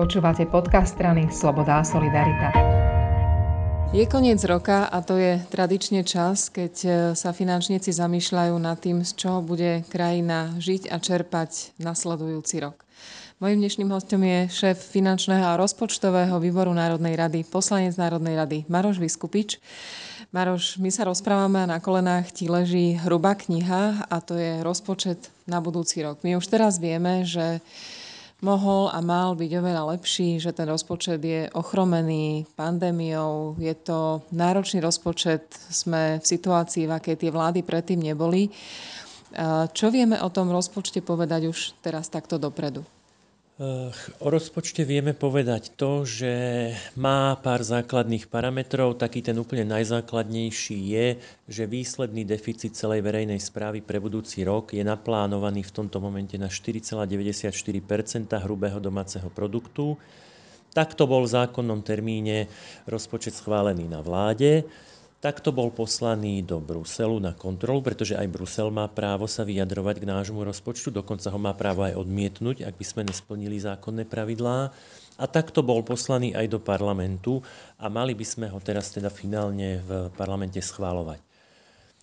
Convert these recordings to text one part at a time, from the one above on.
Počúvate podcast strany Sloboda a Solidarita. Je koniec roka a to je tradične čas, keď e, sa finančníci zamýšľajú nad tým, z čoho bude krajina žiť a čerpať nasledujúci rok. Mojím dnešným hostom je šéf finančného a rozpočtového výboru Národnej rady, poslanec Národnej rady Maroš Vyskupič. Maroš, my sa rozprávame a na kolenách ti leží hrubá kniha a to je rozpočet na budúci rok. My už teraz vieme, že mohol a mal byť oveľa lepší, že ten rozpočet je ochromený pandémiou, je to náročný rozpočet, sme v situácii, v akej tie vlády predtým neboli. Čo vieme o tom rozpočte povedať už teraz takto dopredu? O rozpočte vieme povedať to, že má pár základných parametrov. Taký ten úplne najzákladnejší je, že výsledný deficit celej verejnej správy pre budúci rok je naplánovaný v tomto momente na 4,94% hrubého domáceho produktu. Takto bol v zákonnom termíne rozpočet schválený na vláde. Takto bol poslaný do Bruselu na kontrolu, pretože aj Brusel má právo sa vyjadrovať k nášmu rozpočtu, dokonca ho má právo aj odmietnúť, ak by sme nesplnili zákonné pravidlá. A takto bol poslaný aj do parlamentu a mali by sme ho teraz teda finálne v parlamente schválovať.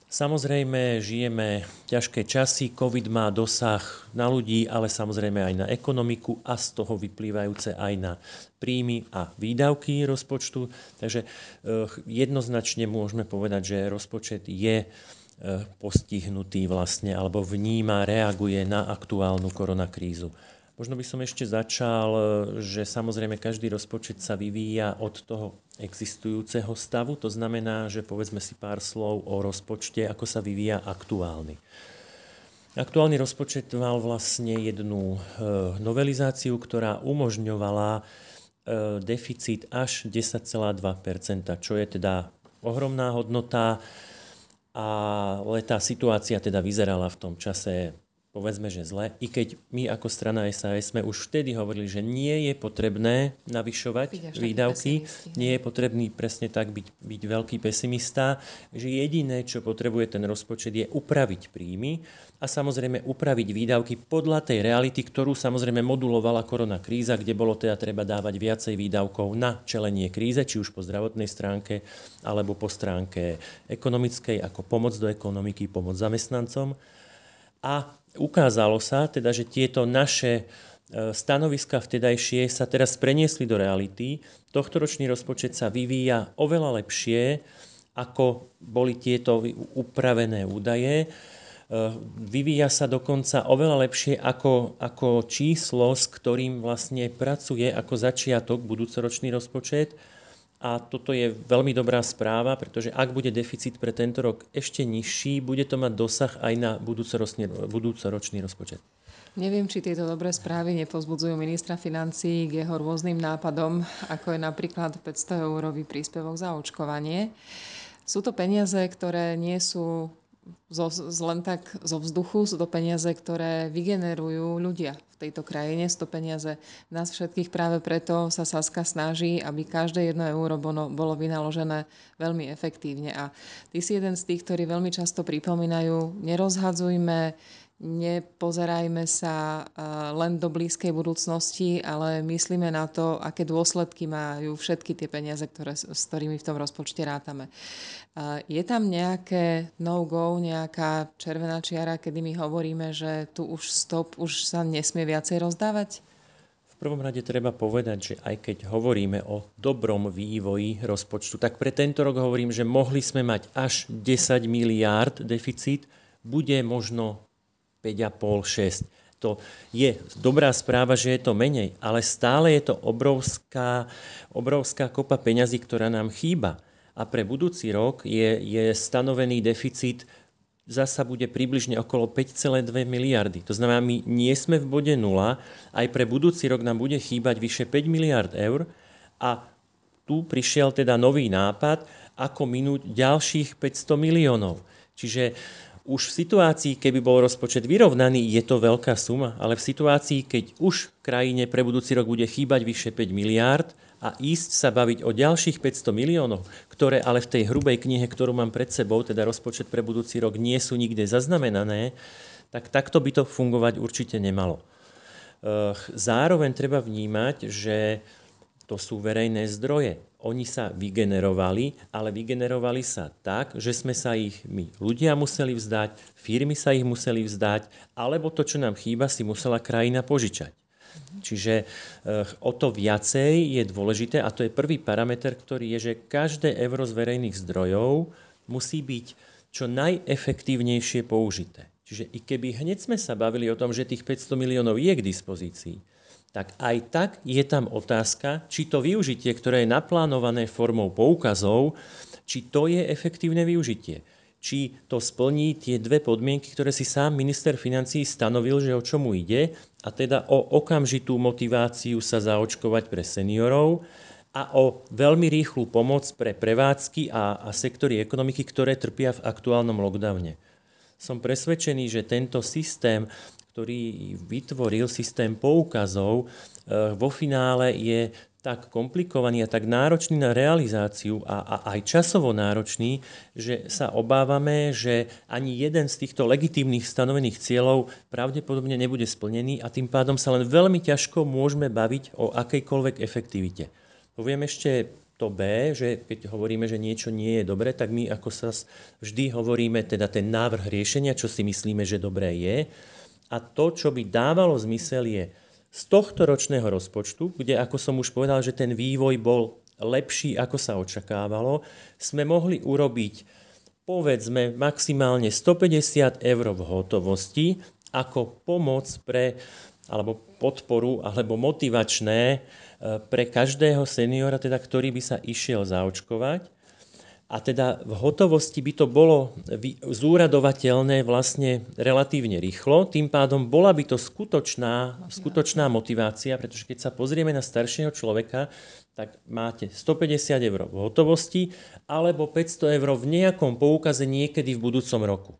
Samozrejme, žijeme ťažké časy, COVID má dosah na ľudí, ale samozrejme aj na ekonomiku a z toho vyplývajúce aj na príjmy a výdavky rozpočtu. Takže eh, jednoznačne môžeme povedať, že rozpočet je eh, postihnutý vlastne, alebo vníma, reaguje na aktuálnu koronakrízu. Možno by som ešte začal, e, že samozrejme každý rozpočet sa vyvíja od toho existujúceho stavu. To znamená, že povedzme si pár slov o rozpočte, ako sa vyvíja aktuálny. Aktuálny rozpočet mal vlastne jednu e, novelizáciu, ktorá umožňovala e, deficit až 10,2% čo je teda ohromná hodnota, ale tá situácia teda vyzerala v tom čase povedzme, že zle, i keď my ako strana SAS sme už vtedy hovorili, že nie je potrebné navyšovať výdavky, nie je potrebný presne tak byť, byť veľký pesimista, že jediné, čo potrebuje ten rozpočet, je upraviť príjmy a samozrejme upraviť výdavky podľa tej reality, ktorú samozrejme modulovala korona kríza, kde bolo teda treba dávať viacej výdavkov na čelenie kríze, či už po zdravotnej stránke, alebo po stránke ekonomickej, ako pomoc do ekonomiky, pomoc zamestnancom. A ukázalo sa teda, že tieto naše e, stanoviska vtedajšie sa teraz preniesli do reality. Tohtoročný rozpočet sa vyvíja oveľa lepšie, ako boli tieto upravené údaje. E, vyvíja sa dokonca oveľa lepšie ako, ako číslo, s ktorým vlastne pracuje ako začiatok budúcoročný rozpočet a toto je veľmi dobrá správa, pretože ak bude deficit pre tento rok ešte nižší, bude to mať dosah aj na budúcoročný rozpočet. Neviem, či tieto dobré správy nepozbudzujú ministra financí k jeho rôznym nápadom, ako je napríklad 500 eurový príspevok za očkovanie. Sú to peniaze, ktoré nie sú zo, len tak zo vzduchu, sú to peniaze, ktoré vygenerujú ľudia tejto krajine. Sú peniaze nás všetkých práve preto sa Saska snaží, aby každé jedno euro bolo vynaložené veľmi efektívne. A ty si jeden z tých, ktorí veľmi často pripomínajú, nerozhadzujme, nepozerajme sa len do blízkej budúcnosti, ale myslíme na to, aké dôsledky majú všetky tie peniaze, ktoré, s ktorými v tom rozpočte rátame. Je tam nejaké no-go, nejaká červená čiara, kedy my hovoríme, že tu už stop, už sa nesmie viacej rozdávať? V prvom rade treba povedať, že aj keď hovoríme o dobrom vývoji rozpočtu, tak pre tento rok hovorím, že mohli sme mať až 10 miliárd deficit, bude možno 5,5-6. To je dobrá správa, že je to menej, ale stále je to obrovská, obrovská kopa peňazí, ktorá nám chýba. A pre budúci rok je, je stanovený deficit zasa bude približne okolo 5,2 miliardy. To znamená, my nie sme v bode 0, aj pre budúci rok nám bude chýbať vyše 5 miliard eur a tu prišiel teda nový nápad, ako minúť ďalších 500 miliónov. Čiže už v situácii, keby bol rozpočet vyrovnaný, je to veľká suma, ale v situácii, keď už krajine pre budúci rok bude chýbať vyše 5 miliárd a ísť sa baviť o ďalších 500 miliónov, ktoré ale v tej hrubej knihe, ktorú mám pred sebou, teda rozpočet pre budúci rok, nie sú nikde zaznamenané, tak takto by to fungovať určite nemalo. zároveň treba vnímať, že to sú verejné zdroje. Oni sa vygenerovali, ale vygenerovali sa tak, že sme sa ich my ľudia museli vzdať, firmy sa ich museli vzdať, alebo to, čo nám chýba, si musela krajina požičať. Čiže eh, o to viacej je dôležité, a to je prvý parameter, ktorý je, že každé euro z verejných zdrojov musí byť čo najefektívnejšie použité. Čiže i keby hneď sme sa bavili o tom, že tých 500 miliónov je k dispozícii, tak aj tak je tam otázka, či to využitie, ktoré je naplánované formou poukazov, či to je efektívne využitie. Či to splní tie dve podmienky, ktoré si sám minister financí stanovil, že o čomu ide, a teda o okamžitú motiváciu sa zaočkovať pre seniorov a o veľmi rýchlu pomoc pre prevádzky a, a sektory ekonomiky, ktoré trpia v aktuálnom lockdowne. Som presvedčený, že tento systém ktorý vytvoril systém poukazov, e, vo finále je tak komplikovaný a tak náročný na realizáciu a, a aj časovo náročný, že sa obávame, že ani jeden z týchto legitímnych stanovených cieľov pravdepodobne nebude splnený a tým pádom sa len veľmi ťažko môžeme baviť o akejkoľvek efektivite. Poviem ešte to B, že keď hovoríme, že niečo nie je dobré, tak my ako sa vždy hovoríme, teda ten návrh riešenia, čo si myslíme, že dobré je, a to, čo by dávalo zmysel, je z tohto ročného rozpočtu, kde, ako som už povedal, že ten vývoj bol lepší, ako sa očakávalo, sme mohli urobiť povedzme maximálne 150 eur v hotovosti ako pomoc pre, alebo podporu, alebo motivačné e, pre každého seniora, teda, ktorý by sa išiel zaočkovať a teda v hotovosti by to bolo zúradovateľné vlastne relatívne rýchlo, tým pádom bola by to skutočná, skutočná motivácia, pretože keď sa pozrieme na staršieho človeka, tak máte 150 eur v hotovosti alebo 500 eur v nejakom poukaze niekedy v budúcom roku.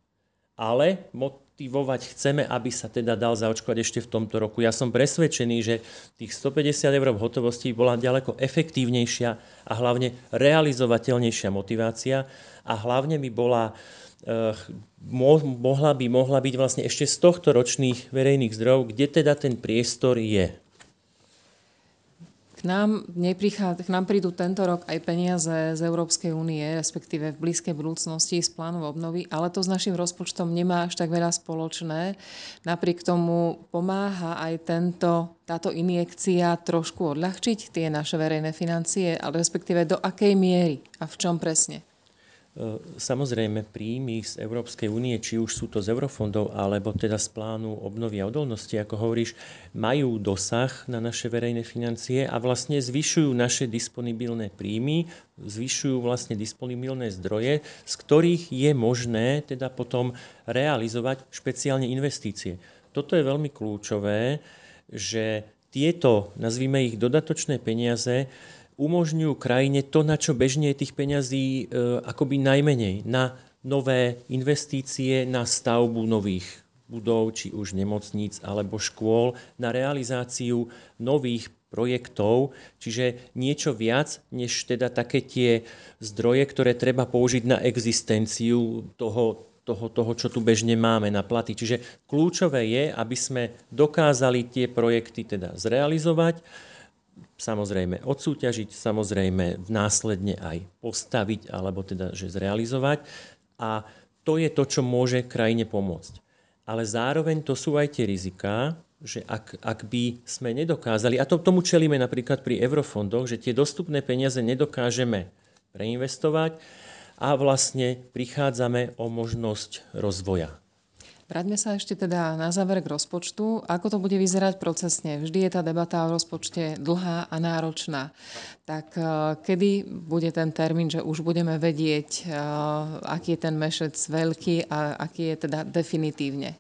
Ale motivovať chceme, aby sa teda dal zaočkovať ešte v tomto roku. Ja som presvedčený, že tých 150 eur v hotovosti bola ďaleko efektívnejšia a hlavne realizovateľnejšia motivácia a hlavne by bola eh, mohla by, mohla byť vlastne ešte z tohto ročných verejných zdrojov, kde teda ten priestor je. K nám, k nám prídu tento rok aj peniaze z Európskej únie, respektíve v blízkej budúcnosti z plánu obnovy, ale to s našim rozpočtom nemá až tak veľa spoločné. Napriek tomu pomáha aj tento, táto injekcia trošku odľahčiť tie naše verejné financie, ale respektíve do akej miery a v čom presne? E, samozrejme, príjmy z Európskej únie, či už sú to z eurofondov, alebo teda z plánu obnovy a odolnosti, ako hovoríš, majú dosah na naše verejné financie a vlastne zvyšujú naše disponibilné príjmy, zvyšujú vlastne disponibilné zdroje, z ktorých je možné teda potom realizovať špeciálne investície. Toto je veľmi kľúčové, že tieto, nazvime ich dodatočné peniaze, umožňujú krajine to, na čo bežne je tých peňazí e, akoby najmenej. Na nové investície, na stavbu nových budov, či už nemocníc alebo škôl, na realizáciu nových projektov, čiže niečo viac, než teda také tie zdroje, ktoré treba použiť na existenciu toho, toho, toho, čo tu bežne máme na platy. Čiže kľúčové je, aby sme dokázali tie projekty teda zrealizovať, samozrejme odsúťažiť, samozrejme následne aj postaviť alebo teda že zrealizovať a to je to, čo môže krajine pomôcť. Ale zároveň to sú aj tie riziká, že ak, ak by sme nedokázali, a to, tomu čelíme napríklad pri eurofondoch, že tie dostupné peniaze nedokážeme preinvestovať a vlastne prichádzame o možnosť rozvoja. Vráťme sa ešte teda na záver k rozpočtu. Ako to bude vyzerať procesne? Vždy je tá debata o rozpočte dlhá a náročná. Tak eh, kedy bude ten termín, že už budeme vedieť, eh, aký je ten mešec veľký a aký je teda definitívne?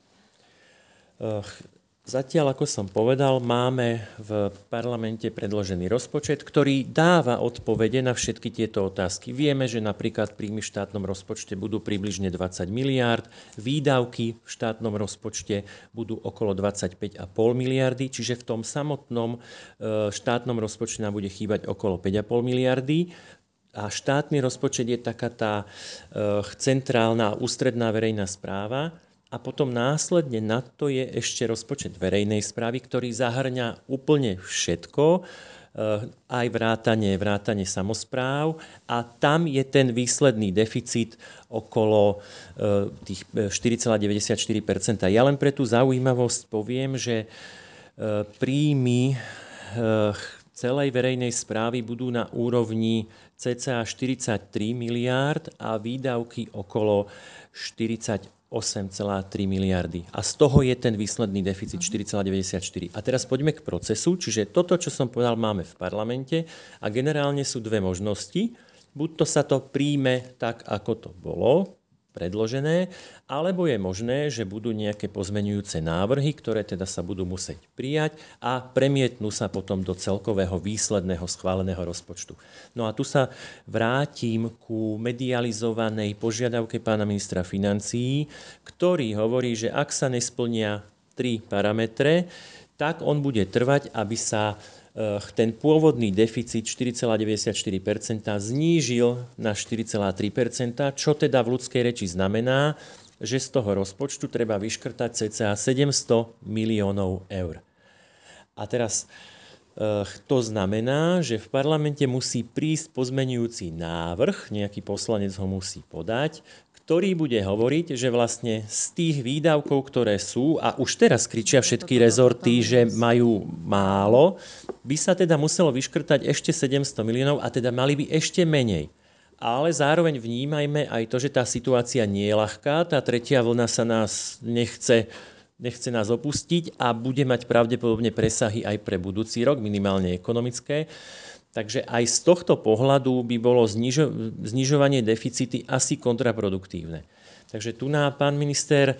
Zatiaľ, ako som povedal, máme v parlamente predložený rozpočet, ktorý dáva odpovede na všetky tieto otázky. Vieme, že napríklad príjmy v štátnom rozpočte budú približne 20 miliárd, výdavky v štátnom rozpočte budú okolo 25,5 miliardy, čiže v tom samotnom e, štátnom rozpočte nám bude chýbať okolo 5,5 miliardy. A štátny rozpočet je taká tá e, centrálna ústredná verejná správa, a potom následne na to je ešte rozpočet verejnej správy, ktorý zahrňa úplne všetko, eh, aj vrátanie, vrátanie samozpráv a tam je ten výsledný deficit okolo eh, tých 4,94 Ja len pre tú zaujímavosť poviem, že príjmy celej verejnej správy budú na úrovni cca 43 miliárd a výdavky okolo 40 8,3 miliardy. A z toho je ten výsledný deficit 4,94. A teraz poďme k procesu. Čiže toto, čo som povedal, máme v parlamente a generálne sú dve možnosti. Buď to sa to príjme tak, ako to bolo, predložené, alebo je možné, že budú nejaké pozmenujúce návrhy, ktoré teda sa budú musieť prijať a premietnú sa potom do celkového výsledného schváleného rozpočtu. No a tu sa vrátim ku medializovanej požiadavke pána ministra financií, ktorý hovorí, že ak sa nesplnia tri parametre, tak on bude trvať, aby sa ten pôvodný deficit 4,94% znížil na 4,3%, čo teda v ľudskej reči znamená, že z toho rozpočtu treba vyškrtať cca 700 miliónov eur. A teraz eh, to znamená, že v parlamente musí prísť pozmenujúci návrh, nejaký poslanec ho musí podať, ktorý bude hovoriť, že vlastne z tých výdavkov, ktoré sú, a už teraz kričia všetky rezorty, že majú málo, by sa teda muselo vyškrtať ešte 700 miliónov a teda mali by ešte menej. Ale zároveň vnímajme aj to, že tá situácia nie je ľahká, tá tretia vlna sa nás nechce, nechce nás opustiť a bude mať pravdepodobne presahy aj pre budúci rok, minimálne ekonomické. Takže aj z tohto pohľadu by bolo znižo, znižovanie deficity asi kontraproduktívne. Takže tu na pán minister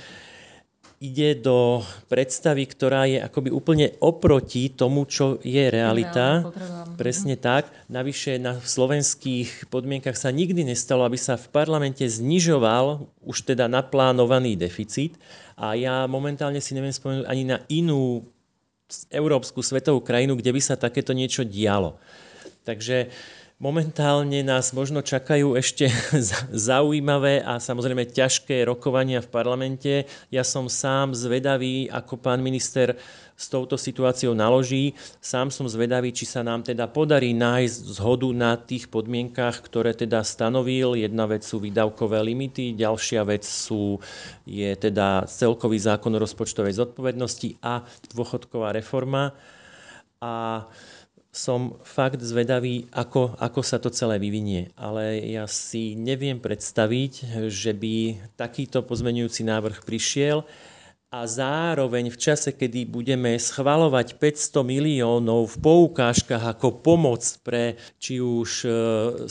ide do predstavy, ktorá je akoby úplne oproti tomu, čo je realita. Presne tak. Navyše na slovenských podmienkach sa nikdy nestalo, aby sa v parlamente znižoval už teda naplánovaný deficit. A ja momentálne si neviem spomenúť ani na inú európsku svetovú krajinu, kde by sa takéto niečo dialo. Takže momentálne nás možno čakajú ešte zaujímavé a samozrejme ťažké rokovania v parlamente. Ja som sám zvedavý, ako pán minister s touto situáciou naloží. Sám som zvedavý, či sa nám teda podarí nájsť zhodu na tých podmienkach, ktoré teda stanovil. Jedna vec sú výdavkové limity, ďalšia vec sú, je teda celkový zákon o rozpočtovej zodpovednosti a dôchodková reforma. A som fakt zvedavý, ako, ako sa to celé vyvinie. Ale ja si neviem predstaviť, že by takýto pozmenujúci návrh prišiel a zároveň v čase, kedy budeme schvalovať 500 miliónov v poukážkach ako pomoc pre či už e,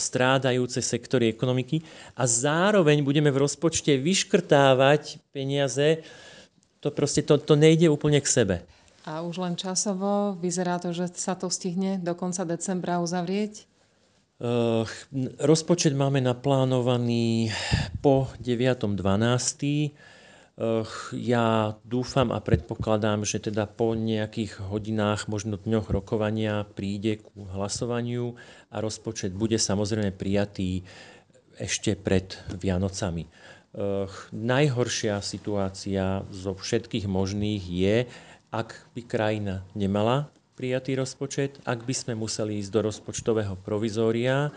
strádajúce sektory ekonomiky a zároveň budeme v rozpočte vyškrtávať peniaze, to proste to, to nejde úplne k sebe. A už len časovo vyzerá to, že sa to stihne do konca decembra uzavrieť? Uh, rozpočet máme naplánovaný po 9.12. Uh, ja dúfam a predpokladám, že teda po nejakých hodinách, možno dňoch rokovania príde ku hlasovaniu a rozpočet bude samozrejme prijatý ešte pred Vianocami. Uh, najhoršia situácia zo všetkých možných je, ak by krajina nemala prijatý rozpočet, ak by sme museli ísť do rozpočtového provizória,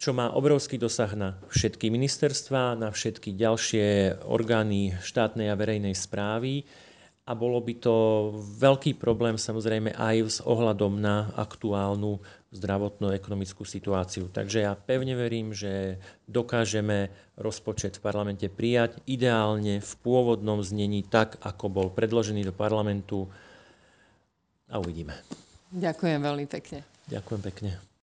čo má obrovský dosah na všetky ministerstva, na všetky ďalšie orgány štátnej a verejnej správy. A bolo by to veľký problém samozrejme aj s ohľadom na aktuálnu zdravotnú ekonomickú situáciu. Takže ja pevne verím, že dokážeme rozpočet v parlamente prijať ideálne v pôvodnom znení tak, ako bol predložený do parlamentu a uvidíme. Ďakujem veľmi pekne. Ďakujem pekne.